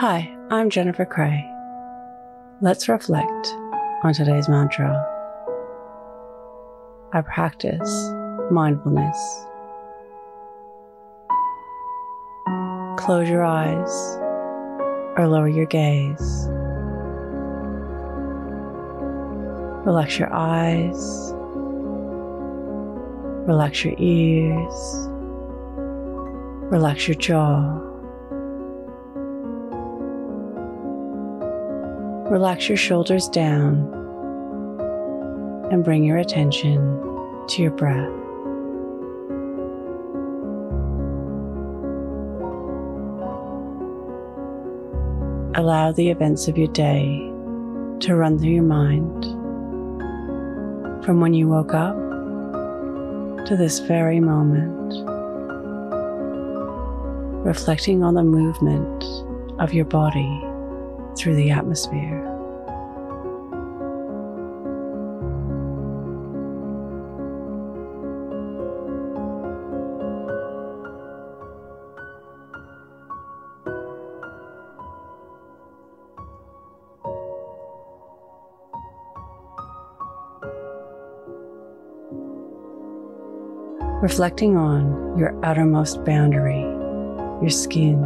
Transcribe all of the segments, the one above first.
Hi, I'm Jennifer Cray. Let's reflect on today's mantra. I practice mindfulness. Close your eyes or lower your gaze. Relax your eyes. Relax your ears. Relax your jaw. Relax your shoulders down and bring your attention to your breath. Allow the events of your day to run through your mind from when you woke up to this very moment, reflecting on the movement of your body through the atmosphere. reflecting on your outermost boundary, your skin.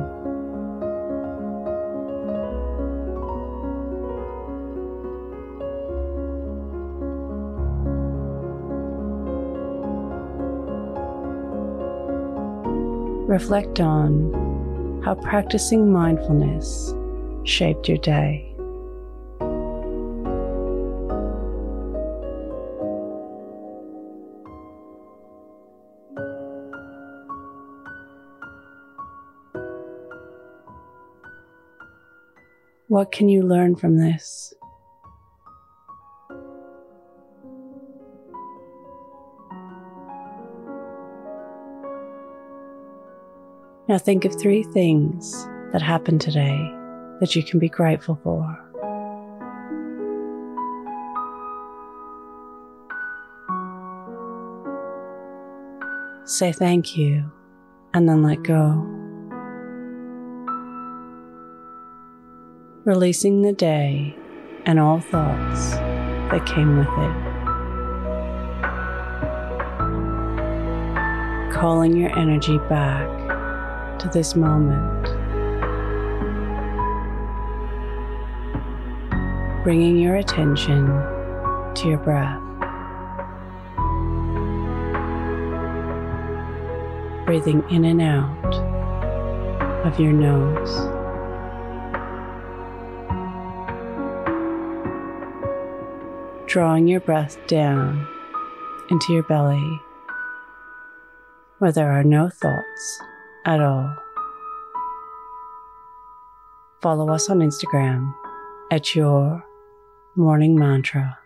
Reflect on how practicing mindfulness shaped your day. What can you learn from this? Now think of three things that happened today that you can be grateful for. Say thank you and then let go. Releasing the day and all thoughts that came with it. Calling your energy back this moment. Bringing your attention to your breath. Breathing in and out of your nose. Drawing your breath down into your belly where there are no thoughts at all. Follow us on Instagram at your morning mantra.